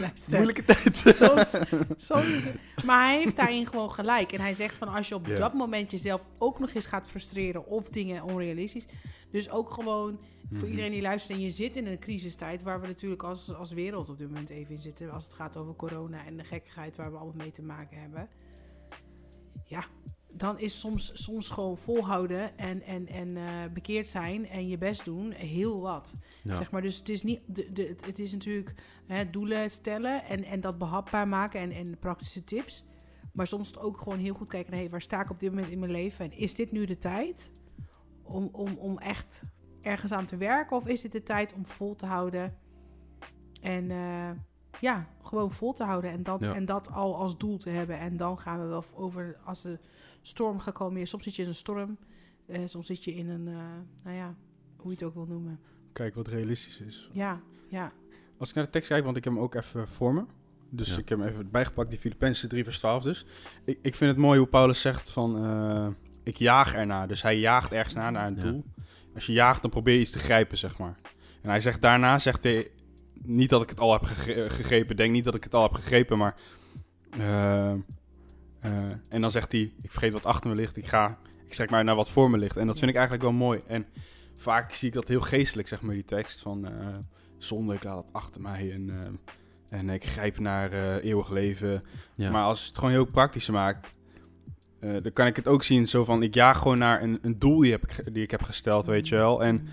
luister. moeilijke tijd. Soms, *laughs* soms maar hij heeft daarin gewoon gelijk. En hij zegt van als je op dat moment jezelf ook nog eens gaat frustreren of dingen onrealistisch. Dus ook gewoon voor Mhm. iedereen die luistert en je zit in een crisistijd waar we natuurlijk als, als wereld op dit moment even in zitten. Als het gaat over corona en de gekkigheid waar we allemaal mee te maken hebben. Ja, dan is soms, soms gewoon volhouden en, en, en eh, bekeerd zijn en je best doen heel wat. ja. Zeg maar, dus het is niet, de, de, het- het is natuurlijk hè, doelen stellen en, en dat behapbaar maken en, en praktische tips. Maar soms ook gewoon heel goed kijken naar hey, waar sta ik op dit moment in mijn leven en is dit nu de tijd om, om, om echt ergens aan te werken of is dit de tijd om vol te houden en eh, ja, gewoon vol te houden en dat, Ja. en dat al als doel te hebben en dan gaan we wel over als de storm gaat komen. Ja, Soms zit je in een storm, eh, soms zit je in een, eh, nou ja, hoe je het ook wil noemen. Kijk wat realistisch is. Ja, ja. Als ik naar de tekst kijk, want ik heb hem ook even voor me. Dus Ja. ik heb hem even bijgepakt, die Filippenzen 3 vers 12 dus. Ik, ik vind het mooi hoe Paulus zegt van, eh, ik jaag ernaar. Dus hij jaagt ergens naar, naar een Ja. doel. Als je jaagt, dan probeer je iets te grijpen, zeg maar. En hij zegt daarna, zegt hij, niet dat ik het al heb gegre- gegrepen. Denk niet dat ik het al heb gegrepen, maar... eh, eh, en dan zegt hij, ik vergeet wat achter me ligt. Ik ga, ik strek mij naar wat voor me ligt. En dat vind ik eigenlijk wel mooi. En vaak zie ik dat heel geestelijk, zeg maar, die tekst van... eh, zonde, ik laat het achter mij en, eh, en ik grijp naar eh, eeuwig leven. ja. Maar als je het gewoon heel praktisch maakt, eh, dan kan ik het ook zien zo van, ik jaag gewoon naar een, een doel die, heb ik, die ik heb gesteld, weet je wel. En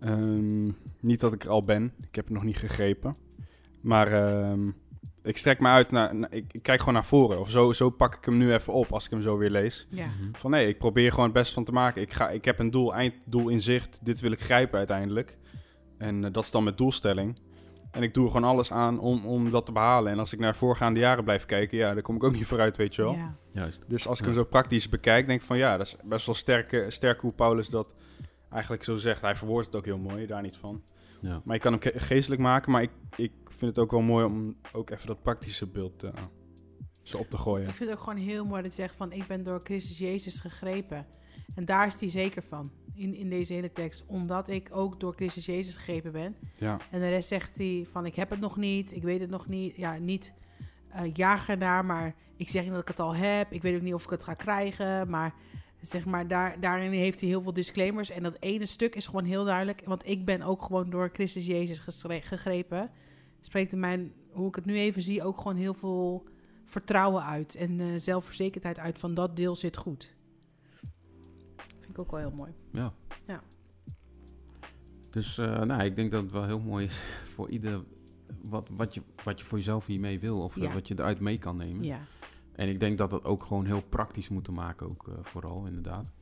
ehm, niet dat ik er al ben, ik heb het nog niet gegrepen. Maar ehm, ik strek me uit naar, naar- ik, ik kijk gewoon naar voren. Of zo, zo pak ik hem nu even op als ik hem zo weer lees. Ja. Mhm. Van nee, ik probeer gewoon het beste van te maken. Ik, ga, ik heb een doel, einddoel in zicht. Dit wil ik grijpen uiteindelijk. En eh, dat is dan met doelstelling. En ik doe er gewoon alles aan om, om dat te behalen. En als ik naar voorgaande jaren blijf kijken, ja, dan kom ik ook niet *laughs* vooruit, weet je wel. Ja. Juist. Dus als ik Ja. hem zo praktisch bekijk, denk ik van ja, dat is best wel sterk, sterk hoe Paulus dat eigenlijk zo zegt. Hij verwoordt het ook heel mooi, daar niet van. Ja. Maar je kan hem ge- geestelijk maken, maar ik, ik vind het ook wel mooi om ook even dat praktische beeld te ze op te gooien. Ik vind het ook gewoon heel mooi dat je zegt van... ik ben door Christus Jezus gegrepen. En daar is hij zeker van, in, in deze hele tekst. Omdat ik ook door Christus Jezus gegrepen ben. Ja, En de rest zegt hij van... ik heb het nog niet, ik weet het nog niet. Ja, niet eh jaag ernaar, maar ik zeg niet dat ik het al heb. Ik weet ook niet of ik het ga krijgen, maar... Zeg maar, daar, daarin heeft hij heel veel disclaimers. En dat ene stuk is gewoon heel duidelijk. Want ik ben ook gewoon door Christus Jezus gegrepen. Spreekt in mijn, hoe ik het nu even zie, ook gewoon heel veel vertrouwen uit. En eh, zelfverzekerdheid uit van dat deel zit goed. Vind ik ook wel heel mooi. Ja. Ja. Dus eh, nou, ik denk dat het wel heel mooi is *laughs* voor ieder wat, wat, je, wat je voor jezelf hiermee wil. Of eh, Ja. wat je eruit mee kan nemen. Ja, En ik denk dat dat ook gewoon heel praktisch moeten maken, ook eh, vooral inderdaad.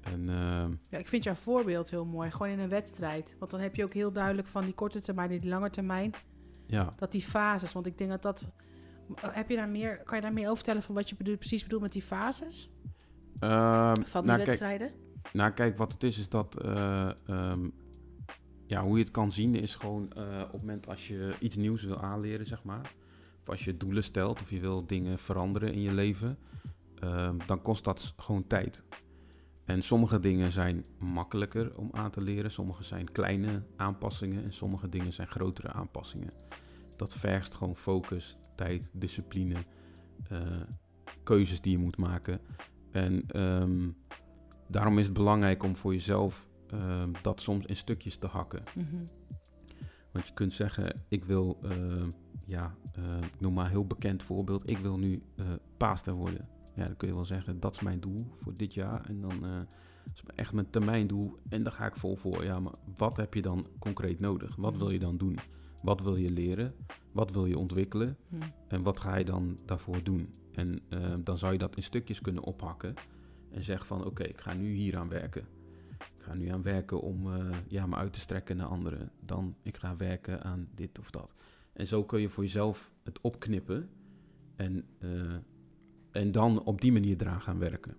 En ehm, ja, ik vind jouw voorbeeld heel mooi. Gewoon in een wedstrijd. Want dan heb je ook heel duidelijk van die korte termijn en die lange termijn. ja, Dat die fases, want ik denk dat dat... Heb je daar meer, kan je daar meer over vertellen van wat je bedoelt, precies bedoelt met die fases? Ehm, Van die nou, kijk, wedstrijden? nou, kijk, wat het is, is dat... eh, ehm, ja, hoe je het kan zien is gewoon eh, op het moment als je iets nieuws wil aanleren, zeg maar. Als je doelen stelt of je wil dingen veranderen in je leven. ehm, dan kost dat gewoon tijd. En sommige dingen zijn makkelijker om aan te leren. Sommige zijn kleine aanpassingen en sommige dingen zijn grotere aanpassingen. Dat vergt gewoon focus, tijd, discipline, eh, keuzes die je moet maken. En ehm, daarom is het belangrijk om voor jezelf ehm, dat soms in stukjes te hakken. Mhm. Want je kunt zeggen, ik wil, ja, ik noem maar een heel bekend voorbeeld, ik wil nu paaster worden. Ja, dan kun je wel zeggen, dat is mijn doel voor dit jaar. En dan eh is echt mijn termijndoel en daar ga ik vol voor. Ja, maar wat heb je dan concreet nodig? Wat wil je dan doen? Wat wil je leren? Wat wil je ontwikkelen? En wat ga je dan daarvoor doen? En dan zou je dat in stukjes kunnen ophakken. En zeggen van oké, ik ga nu hier aan werken. Ik ga nu aan werken om ja, me uit te strekken naar anderen. Dan ik ga werken aan dit of dat. En zo kun je voor jezelf het opknippen. En, eh, en dan op die manier eraan gaan werken.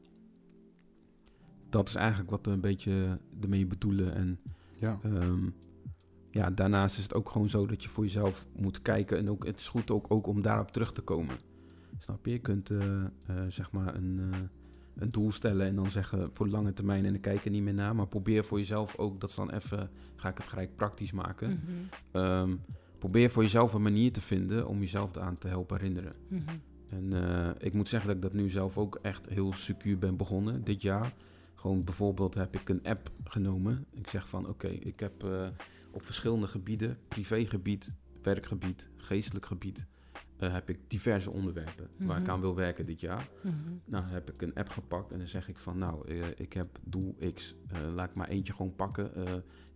Dat is eigenlijk wat we een beetje ermee bedoelen. En ja. Ehm, ja, daarnaast is het ook gewoon zo dat je voor jezelf moet kijken. En ook, het is goed ook, ook om daarop terug te komen. Snap je? Je kunt eh, eh, zeg maar een, eh, een doel stellen en dan zeggen voor de lange termijn en dan kijk er niet meer naar. Maar probeer voor jezelf ook, dat is dan even, ga ik het gelijk praktisch maken. Ehm, probeer voor jezelf een manier te vinden om jezelf eraan te helpen herinneren. Mhm. En eh, ik moet zeggen dat ik dat nu zelf ook echt heel secuur ben begonnen dit jaar. Gewoon bijvoorbeeld heb ik een app genomen. Ik zeg van oké, ik heb eh, op verschillende gebieden, privégebied, werkgebied, geestelijk gebied, eh, heb ik diverse onderwerpen waar ik Mhm. aan wil werken dit jaar. Mhm. Nou, heb ik een app gepakt en dan zeg ik van nou, ik heb doel X, laat ik maar eentje gewoon pakken,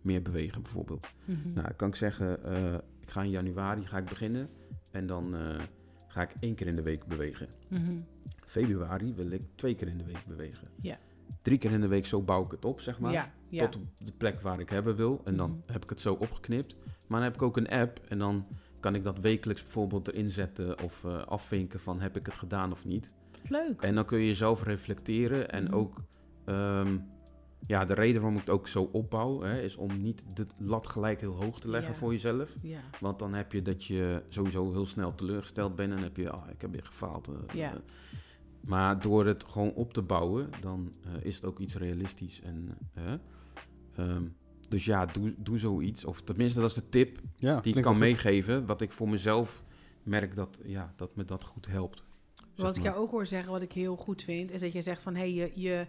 meer bewegen bijvoorbeeld. Mhm. Nou, dan kan ik zeggen, ik ga in januari ga ik beginnen en dan eh, ga ik één keer in de week bewegen. Mhm. Februari wil ik twee keer in de week bewegen. Ja. Drie keer in de week, zo bouw ik het op, zeg maar. ja, ja. Tot op de plek waar ik hebben wil. En dan Mhm. heb ik het zo opgeknipt. Maar dan heb ik ook een app en dan kan ik dat wekelijks bijvoorbeeld erin zetten of eh, afvinken van heb ik het gedaan of niet. Leuk. En dan kun je jezelf reflecteren en Mhm. ook... ehm, ja, de reden waarom ik het ook zo opbouw, hè, is om niet de lat gelijk heel hoog te leggen Ja. voor jezelf. Ja. Want dan heb je dat je sowieso heel snel teleurgesteld bent en dan heb je, ah, ik heb weer gefaald. eh, Ja. eh. maar door het gewoon op te bouwen, dan eh, is het ook iets realistisch. En, eh, ehm, dus ja, doe, doe zoiets. Of tenminste, dat is de tip ja die ik kan meegeven. Wat ik voor mezelf merk dat, ja, dat me dat goed helpt. Wat ik jou ook hoor zeggen, wat ik heel goed vind, is dat je zegt van hé, hey, je, je,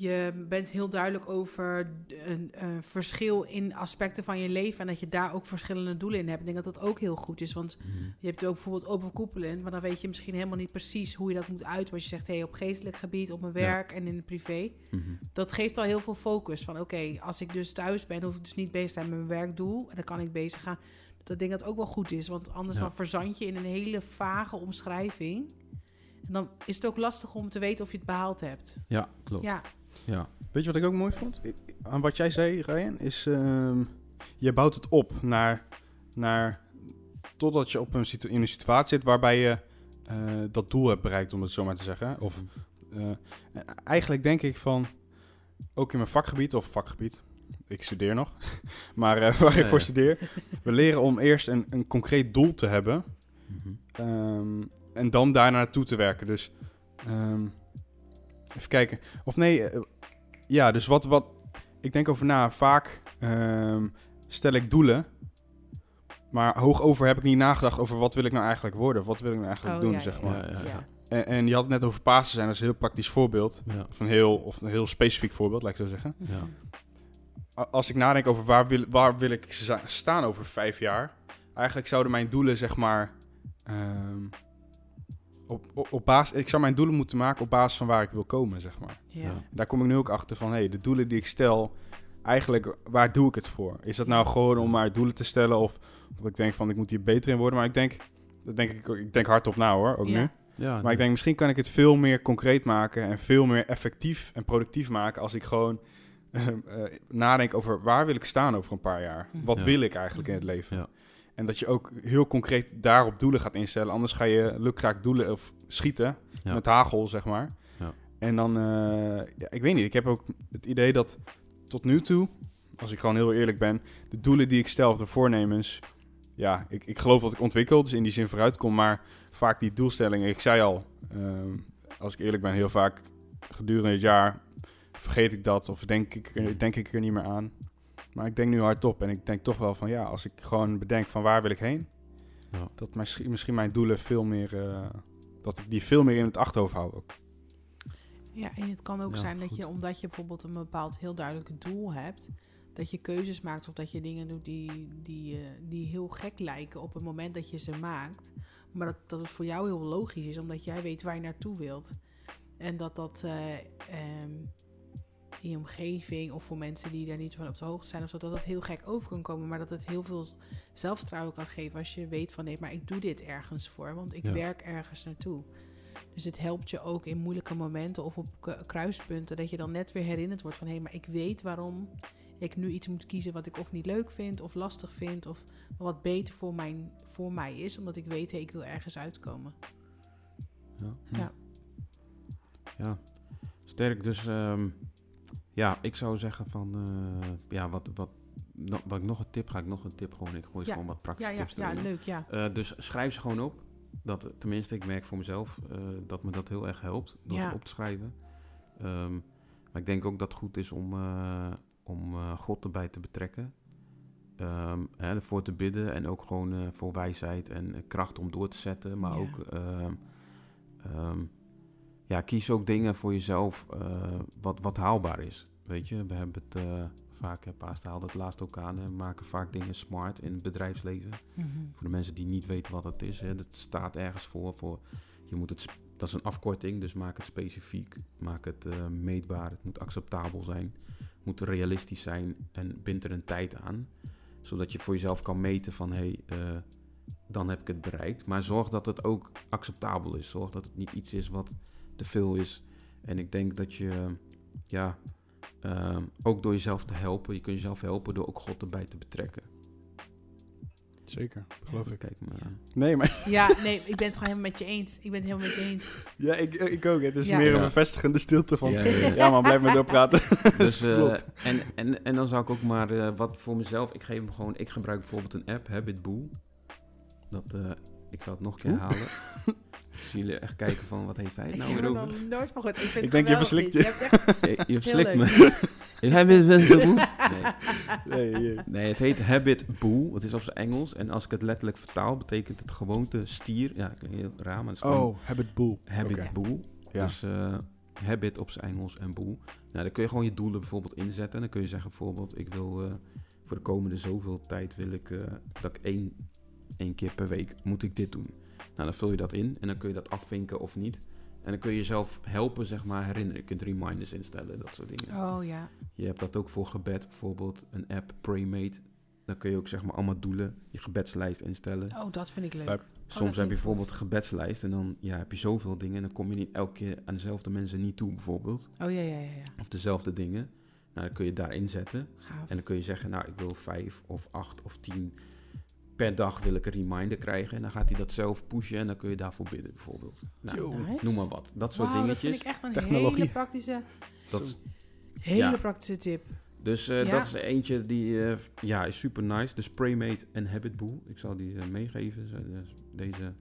je bent heel duidelijk over een, een verschil in aspecten van je leven en dat je daar ook verschillende doelen in hebt. Ik denk dat dat ook heel goed is, want Mhm. je hebt ook bijvoorbeeld overkoepelend, maar dan weet je misschien helemaal niet precies hoe je dat moet uiten. Want je zegt hé, hey, op geestelijk gebied, op mijn Ja. werk en in het privé. Mhm. Dat geeft al heel veel focus van oké, als ik dus thuis ben, hoef ik dus niet bezig te zijn met mijn werkdoel en dan kan ik bezig gaan. Dat ik denk dat ook wel goed is, want anders Ja. dan verzand je in een hele vage omschrijving. En dan is het ook lastig om te weten of je het behaald hebt. Ja, klopt. Ja, Ja. Weet je wat ik ook mooi vond? Aan wat jij zei, Ryan, is... ehm, je bouwt het op naar... naar totdat je op een situ- in een situatie zit waarbij je eh, dat doel hebt bereikt, om het zo maar te zeggen. Of Mhm. eh, eigenlijk denk ik van... Ook in mijn vakgebied, of vakgebied... Ik studeer nog, *laughs* maar eh, waar ik voor studeer... *laughs* We leren om eerst een, een concreet doel te hebben... Mhm. Ehm, en dan daar naartoe te werken. Dus ehm, even kijken. Of nee, eh, ja, dus wat, wat ik denk over na. Vaak ehm, stel ik doelen. Maar hoogover heb ik niet nagedacht over wat wil ik nou eigenlijk worden. Wat wil ik nou eigenlijk Oh, doen, ja, zeg ja, maar. Ja, ja, ja. En, en je had het net over Pasen zijn. Dat is een heel praktisch voorbeeld. Ja, Of een heel, of een heel specifiek voorbeeld, laat ik zo zeggen. Als ik nadenk over waar wil, waar wil ik staan over vijf jaar. Eigenlijk zouden mijn doelen, zeg maar... ehm, op, op, op basis, ik zou mijn doelen moeten maken op basis van waar ik wil komen, zeg maar. Ja. Daar kom ik nu ook achter van, hey, de doelen die ik stel, eigenlijk, waar doe ik het voor? Is dat nou gewoon om maar doelen te stellen of dat ik denk van, ik moet hier beter in worden? Maar ik denk, dat denk ik, ook- ik denk hardop na hoor, ook Ja. nu. Ja, Maar ik denk, misschien kan ik het veel meer concreet maken en veel meer effectief en productief maken als ik gewoon *laughs* ehm, eh, nadenk over waar wil ik staan over een paar jaar? Wat Ja. wil ik eigenlijk in het leven? En dat je ook heel concreet daarop doelen gaat instellen. Anders ga je lukraak doelen of schieten Ja. met hagel, zeg maar. Ja. En dan, eh, ja, ik weet niet, ik heb ook het idee dat tot nu toe, als ik gewoon heel eerlijk ben, de doelen die ik stel of de voornemens, ja, ik, ik geloof dat ik ontwikkel, dus in die zin vooruit kom, maar vaak die doelstellingen, ik zei al, ehm, als ik eerlijk ben, heel vaak gedurende het jaar vergeet ik dat of denk ik, denk ik er niet meer aan. Maar ik denk nu hardop en ik denk toch wel van ja, als ik gewoon bedenk van waar wil ik heen, Ja. dat misschien, misschien mijn doelen veel meer, eh, dat ik die veel meer in het achterhoofd hou ook. Ja, en het kan ook Ja, zijn dat goed. je, omdat je bijvoorbeeld een bepaald heel duidelijk doel hebt, dat je keuzes maakt of dat je dingen doet die, die, eh, die heel gek lijken op het moment dat je ze maakt. Maar dat, dat het voor jou heel logisch is, omdat jij weet waar je naartoe wilt. En dat dat eh, ehm, in je omgeving of voor mensen die daar niet van op de hoogte zijn, of zo, dat dat heel gek over kan komen. Maar dat het heel veel zelfvertrouwen kan geven als je weet van nee, maar ik doe dit ergens voor, want ik Ja. werk ergens naartoe. Dus het helpt je ook in moeilijke momenten of op kruispunten. Dat je dan net weer herinnerd wordt van hé, maar ik weet waarom ik nu iets moet kiezen wat ik of niet leuk vind of lastig vind. Of wat beter voor, mijn, voor mij is. Omdat ik weet, hé, ik wil ergens uitkomen. Ja. Ja. Ja, sterk. Dus ehm, ja, ik zou zeggen van, eh, ja, wat, wat, no- wat ik nog een tip, ga ik nog een tip gewoon, ik gooi Ja. gewoon wat Ja, praktische ja, tips ja, leuk, ja. Eh, dus schrijf ze gewoon op. Dat, tenminste, ik merk voor mezelf eh, dat me dat heel erg helpt, door Ja. ze op te schrijven. Ehm, maar ik denk ook dat het goed is om, om God erbij te betrekken. Ehm, hè, ervoor te bidden en ook gewoon voor wijsheid en kracht om door te zetten. Maar Ja. ook, ehm, ja, kies ook dingen voor jezelf eh, wat, wat haalbaar is. Weet je, we hebben het eh, vaak, Paas haalde het laatst ook aan, hè, we maken vaak dingen smart in het bedrijfsleven. Mhm. Voor de mensen die niet weten wat het is, hè, dat staat ergens voor. voor je moet het, dat is een afkorting, dus maak het specifiek. Maak het eh, meetbaar, het moet acceptabel zijn. Het moet realistisch zijn en bind er een tijd aan. Zodat je voor jezelf kan meten van, hé, hey, dan heb ik het bereikt. Maar zorg dat het ook acceptabel is. Zorg dat het niet iets is wat te veel is. En ik denk dat je, ja, ehm, ook door jezelf te helpen, je kunt jezelf helpen door ook God erbij te betrekken. Zeker, geloof ik. Kijk me aan. Nee, maar Ja, nee, ik ben het gewoon helemaal met je eens. Ik ben het helemaal met je eens. ja, ik, ik ook. Het is Ja. meer een bevestigende stilte van... Ja, Ja, ja, ja. man, blijf maar doorpraten. *laughs* Dus, eh, klopt. en, en, en dan zou ik ook maar eh, wat voor mezelf. Ik geef hem gewoon. Ik gebruik bijvoorbeeld een app, Habit Boo. Dat, eh, ik zal het nog een keer halen. *laughs* Dus jullie echt kijken van wat heeft hij het Ik nou weer er over? nog nooit van gehoord. Ik, vind Ik denk, je verslikt dit. je. hebt echt *laughs* Je, je verslikt me. *laughs* Habit Boo. Nee. Nee, nee. nee, het heet Habit Boo. Het is op zijn Engels. En als ik het letterlijk vertaal, betekent het gewoonte stier. Ja, heel raar, maar het is gewoon Oh, habit boel. Habit. Boel. Ja. Dus eh, habit op zijn Engels en boel. Nou, dan kun je gewoon je doelen bijvoorbeeld inzetten. En dan kun je zeggen bijvoorbeeld, ik wil eh, voor de komende zoveel tijd wil ik eh, dat ik één, één keer per week moet ik dit doen. Nou, dan vul je dat in en dan kun je dat afvinken of niet. En dan kun je jezelf helpen, zeg maar, herinneren. Je kunt reminders instellen, dat soort dingen. Oh ja. Je hebt dat ook voor gebed, bijvoorbeeld een app, Praymate. Dan kun je ook zeg maar allemaal doelen, je gebedslijst instellen. Oh, dat vind ik leuk. Dat Soms heb je bijvoorbeeld een gebedslijst en dan ja, heb je zoveel dingen en dan kom je niet elke keer aan dezelfde mensen niet toe bijvoorbeeld. Oh ja, ja, ja. ja. Of dezelfde dingen. Nou, dan kun je daarin zetten Gaaf. en dan kun je zeggen, nou ik wil vijf of acht of tien per dag wil ik een reminder krijgen. En dan gaat hij dat zelf pushen en dan kun je daarvoor bidden bijvoorbeeld. Nou. Nice. noem maar wat. Dat soort Wauw, dat dingetjes. vind ik echt een Technologie. hele praktische, Dat, hele Ja. praktische tip. dus eh, Ja. dat is eentje die eh, ja, is super nice. Dus Praymate en Habit Boo. Ik zal die eh, meegeven. Dus Deze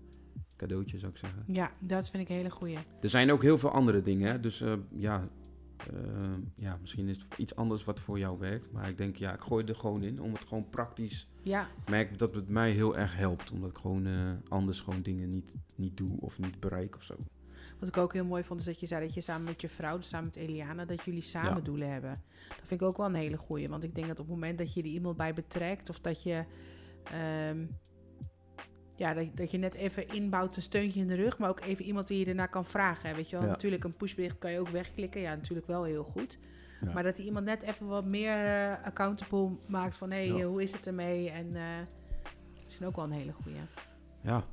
cadeautje zou ik zeggen. Ja, dat vind ik een hele goeie. Er zijn ook heel veel andere dingen, hè? dus eh, ja, ja, misschien is het iets anders wat voor jou werkt. Maar ik denk, ja, ik gooi er gewoon in om het gewoon praktisch... Ja, Ik merk dat het mij heel erg helpt, omdat ik gewoon eh, anders gewoon dingen niet, niet doe of niet bereik of zo. wat ik ook heel mooi vond, is dat je zei dat je samen met je vrouw, dus samen met Eliana, dat jullie samen Ja. doelen hebben. Dat vind ik ook wel een hele goeie. Want ik denk dat op het moment dat je er iemand bij betrekt, of dat je... ehm, ja, dat, dat je net even inbouwt een steuntje in de rug, maar ook even iemand die je ernaar kan vragen. hè, Weet je wel, Ja. natuurlijk een pushbericht kan je ook wegklikken. Ja, natuurlijk wel heel goed. Ja. Maar dat die iemand net even wat meer eh, accountable maakt van... hé, hey, Ja. hoe is het ermee? En eh misschien ook wel een hele goeie. Ja,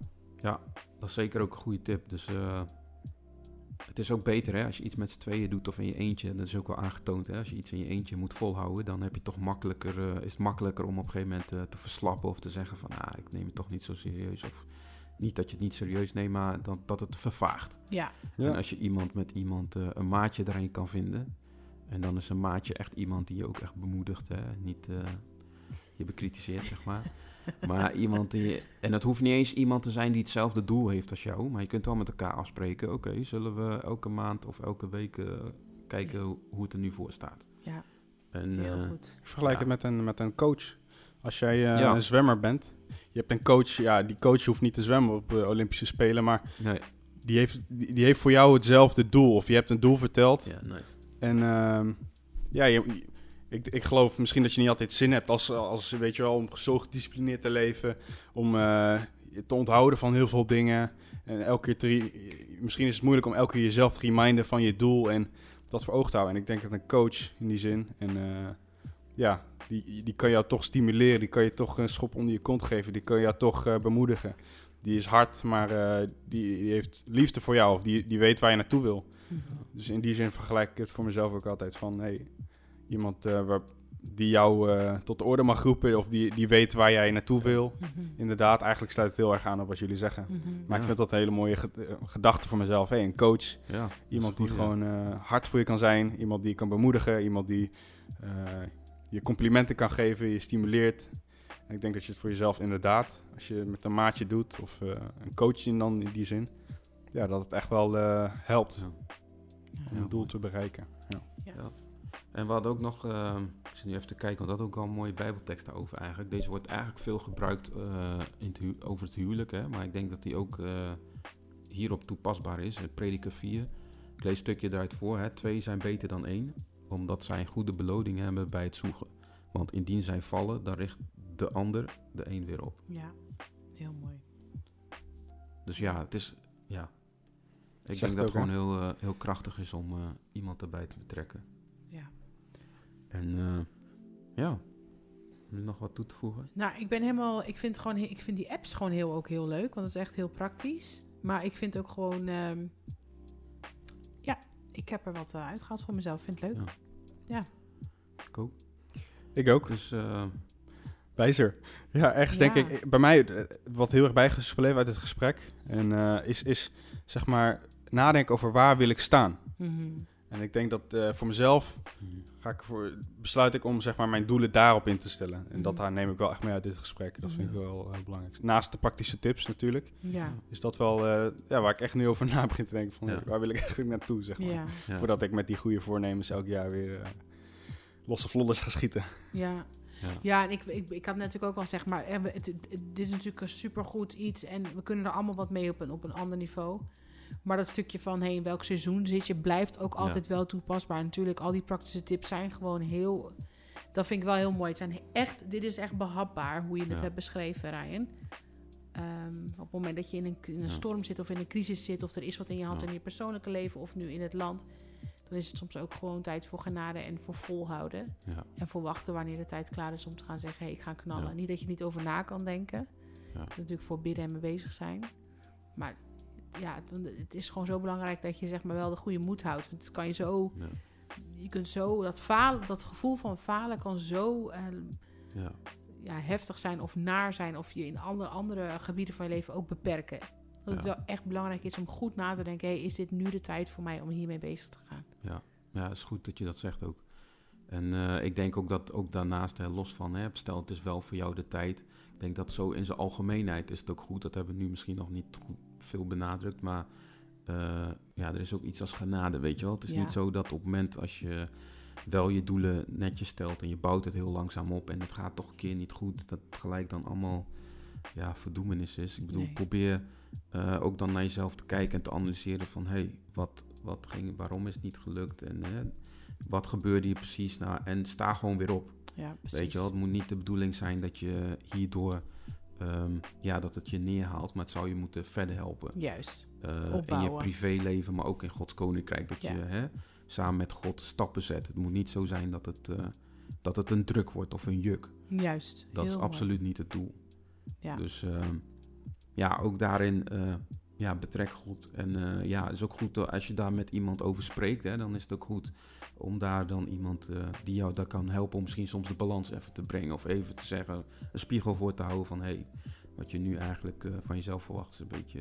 ja, dat is zeker ook een goede tip. Dus eh, het is ook beter hè, als je iets met z'n tweeën doet of in je eentje. Dat is ook wel aangetoond. Hè? Als je iets in je eentje moet volhouden, dan heb je toch makkelijker, eh, is het makkelijker om op een gegeven moment eh, te verslappen of te zeggen van ah, ik neem het toch niet zo serieus. Of niet dat je het niet serieus neemt, maar dat, dat het vervaagt. Ja, Ja. En als je iemand met iemand eh, een maatje erin kan vinden. En dan is een maatje echt iemand die je ook echt bemoedigt. Hè? Niet eh, je bekritiseert, zeg maar. *laughs* Maar iemand die... En het hoeft niet eens iemand te zijn die hetzelfde doel heeft als jou. Maar je kunt wel met elkaar afspreken. Oké, zullen we elke maand of elke week eh, kijken hoe, hoe het er nu voor staat. ja En, heel eh, goed. Ik vergelijk Ja. het met een, met een coach. Als jij eh, Ja. een zwemmer bent, je hebt een coach, ja, die coach hoeft niet te zwemmen op de Olympische Spelen, maar Nee, die heeft, die, die heeft voor jou hetzelfde doel. Of je hebt een doel verteld. ja, nice. En ehm, ja, je, ik, ik geloof misschien dat je niet altijd zin hebt als, als weet je wel, om zo gedisciplineerd te leven. Om eh, je te onthouden van heel veel dingen. En elke keer te misschien is het moeilijk om elke keer jezelf te reminden van je doel en dat voor ogen te houden. En ik denk dat een coach in die zin, en eh, ja, die, die kan jou toch stimuleren. Die kan je toch een schop onder je kont geven. Die kan jou toch eh, bemoedigen. Die is hard, maar eh, die, die heeft liefde voor jou. Of die, die weet waar je naartoe wil. Dus in die zin vergelijk ik het voor mezelf ook altijd van... Hey, iemand eh, waar, die jou eh, tot de orde mag roepen... of die, die weet waar jij naartoe wil. Mhm. Inderdaad, eigenlijk sluit het heel erg aan op wat jullie zeggen. Mhm. Maar ik vind dat een hele mooie eh, gedachte voor mezelf. Hey, een coach, Ja, iemand die goed, gewoon eh, hard voor je kan zijn. Iemand die je kan bemoedigen. Iemand die eh, je complimenten kan geven, je stimuleert. En ik denk dat je het voor jezelf inderdaad... als je het met een maatje doet of eh, een coach in dan in die zin... ja, dat het echt wel eh, helpt Ja. Om Ja, een doel mooi. te bereiken. Ja. En we hadden ook nog, eh, ik zit nu even te kijken, want dat had ook al een mooie bijbeltekst daarover eigenlijk. Deze wordt eigenlijk veel gebruikt eh, in het hu- over het huwelijk, hè? maar ik denk dat die ook eh, hierop toepasbaar is. Prediker 4, ik lees een stukje daaruit voor. Hè? Twee zijn beter dan één, omdat zij een goede beloning hebben bij het zoeken. Want indien zij vallen, dan richt de ander de een weer op. Ja, heel mooi. Dus ja, het is, ja. Ik denk dat het gewoon heel, eh, heel krachtig is om eh, iemand erbij te betrekken. Ja. En eh, ja, heb je nog wat toe te voegen? Nou, ik ben helemaal. Ik vind, gewoon, ik vind die apps gewoon heel, ook heel leuk, want het is echt heel praktisch. Maar ik vind ook gewoon. ehm, ja, ik heb er wat eh, uitgehaald voor mezelf. Vind het leuk. Ja. Ik ook. Ik ook. Dus eh, Wijzer. Ja, ergens denk ik, bij mij, wat heel erg bijgebleven uit het gesprek, en, eh, is, is zeg maar nadenken over waar wil ik staan. Mhm. En ik denk dat eh, voor mezelf ga ik voor, besluit ik om zeg maar, mijn doelen daarop in te stellen. En dat Mhm. daar neem ik wel echt mee uit dit gesprek. Dat vind ik wel heel belangrijk. Naast de praktische tips natuurlijk, Ja. is dat wel eh, ja, waar ik echt nu over *laughs* na begin te denken. Van, Ja. Waar wil ik eigenlijk naartoe, zeg maar. Ja. Voordat ik met die goede voornemens elk jaar weer eh, losse vlodders ga schieten. Ja. Ja. Ja, en ik, ik, ik had natuurlijk ook al zeg maar, eh, het, het- dit is natuurlijk een supergoed iets en we kunnen er allemaal wat mee op een, op een ander niveau. Maar dat stukje van hey, in welk seizoen zit je, blijft ook Ja. altijd wel toepasbaar. Natuurlijk, al die praktische tips zijn gewoon heel. Dat vind ik wel heel mooi. Het zijn echt, dit is echt behapbaar hoe je het Ja. hebt beschreven, Ryan. Ehm, op het moment dat je in een, in een Ja. storm zit of in een crisis zit, of er is wat in je hand in je persoonlijke leven of nu in het land, dan is het soms ook gewoon tijd voor genade en voor volhouden. En voor wachten wanneer de tijd klaar is om te gaan zeggen: hey, ik ga knallen. Niet dat je niet over na kan denken. Ja. Dat natuurlijk voor bidden en mee bezig zijn. Maar ja, het, is gewoon zo belangrijk dat je zeg maar wel de goede moed houdt. Want het kan je zo, Ja. je kunt zo, dat, falen, dat gevoel van falen kan zo eh, Ja. ja, heftig zijn of naar zijn. Of je in andere, andere gebieden van je leven ook beperken. Dat het Ja. wel echt belangrijk is om goed na te denken: hey, is dit nu de tijd voor mij om hiermee bezig te gaan? Ja, het is goed dat je dat zegt ook. En eh, ik denk ook dat ook daarnaast, hè, los van, hè, stel het is wel voor jou de tijd. Ik denk dat zo in zijn algemeenheid is het ook goed. Dat hebben we nu misschien nog niet goed veel benadrukt. Maar eh, ja, er is ook iets als genade, weet je wel. Het is Ja. niet zo dat op het moment als je wel je doelen netjes stelt en je bouwt het heel langzaam op en het gaat toch een keer niet goed, dat het gelijk dan allemaal ja, verdoemenis is. Ik bedoel, Nee. probeer eh, ook dan naar jezelf te kijken en te analyseren van hé, hey, wat, wat ging, waarom is het niet gelukt en wat gebeurde hier precies nou en sta gewoon weer op. Ja, precies. Weet je wel, het moet niet de bedoeling zijn dat je hierdoor ehm, ja, dat het je neerhaalt, maar het zou je moeten verder helpen. Juist. Eh, in je privéleven, maar ook in Gods koninkrijk. Dat Ja. je hè, samen met God stappen zet. Het moet niet zo zijn dat het, eh, dat het een druk wordt of een juk. Juist. Dat is mooi. absoluut niet het doel. Ja. Dus ehm, ja, ook daarin eh, ja, betrek God. En eh, ja, het is ook goed dat als je daar met iemand over spreekt, hè, dan is het ook goed om daar dan iemand eh, die jou daar kan helpen om misschien soms de balans even te brengen. Of even te zeggen, een spiegel voor te houden van hé, hey, wat je nu eigenlijk eh, van jezelf verwacht is een beetje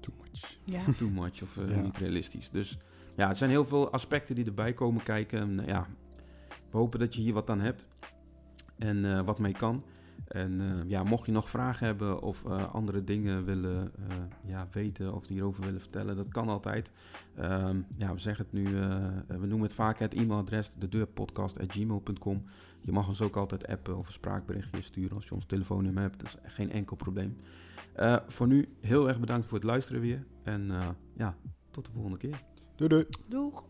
Too much. Ja. *laughs* too much of eh, Ja. niet realistisch. Dus ja, er zijn heel veel aspecten die erbij komen kijken. En, ja, we hopen dat je hier wat aan hebt en eh, wat mee kan. En eh, ja, mocht je nog vragen hebben of eh, andere dingen willen eh, ja, weten of hierover willen vertellen, dat kan altijd. Ehm, ja, we zeggen het nu, eh, we noemen het vaak het e-mailadres, de deurpodcast.gmail.com. Je mag ons ook altijd appen of een spraakberichtje sturen als je ons telefoonnummer hebt. Dat is geen enkel probleem. Eh, voor nu heel erg bedankt voor het luisteren weer. En eh, ja, tot de volgende keer. Doei doei. Doeg.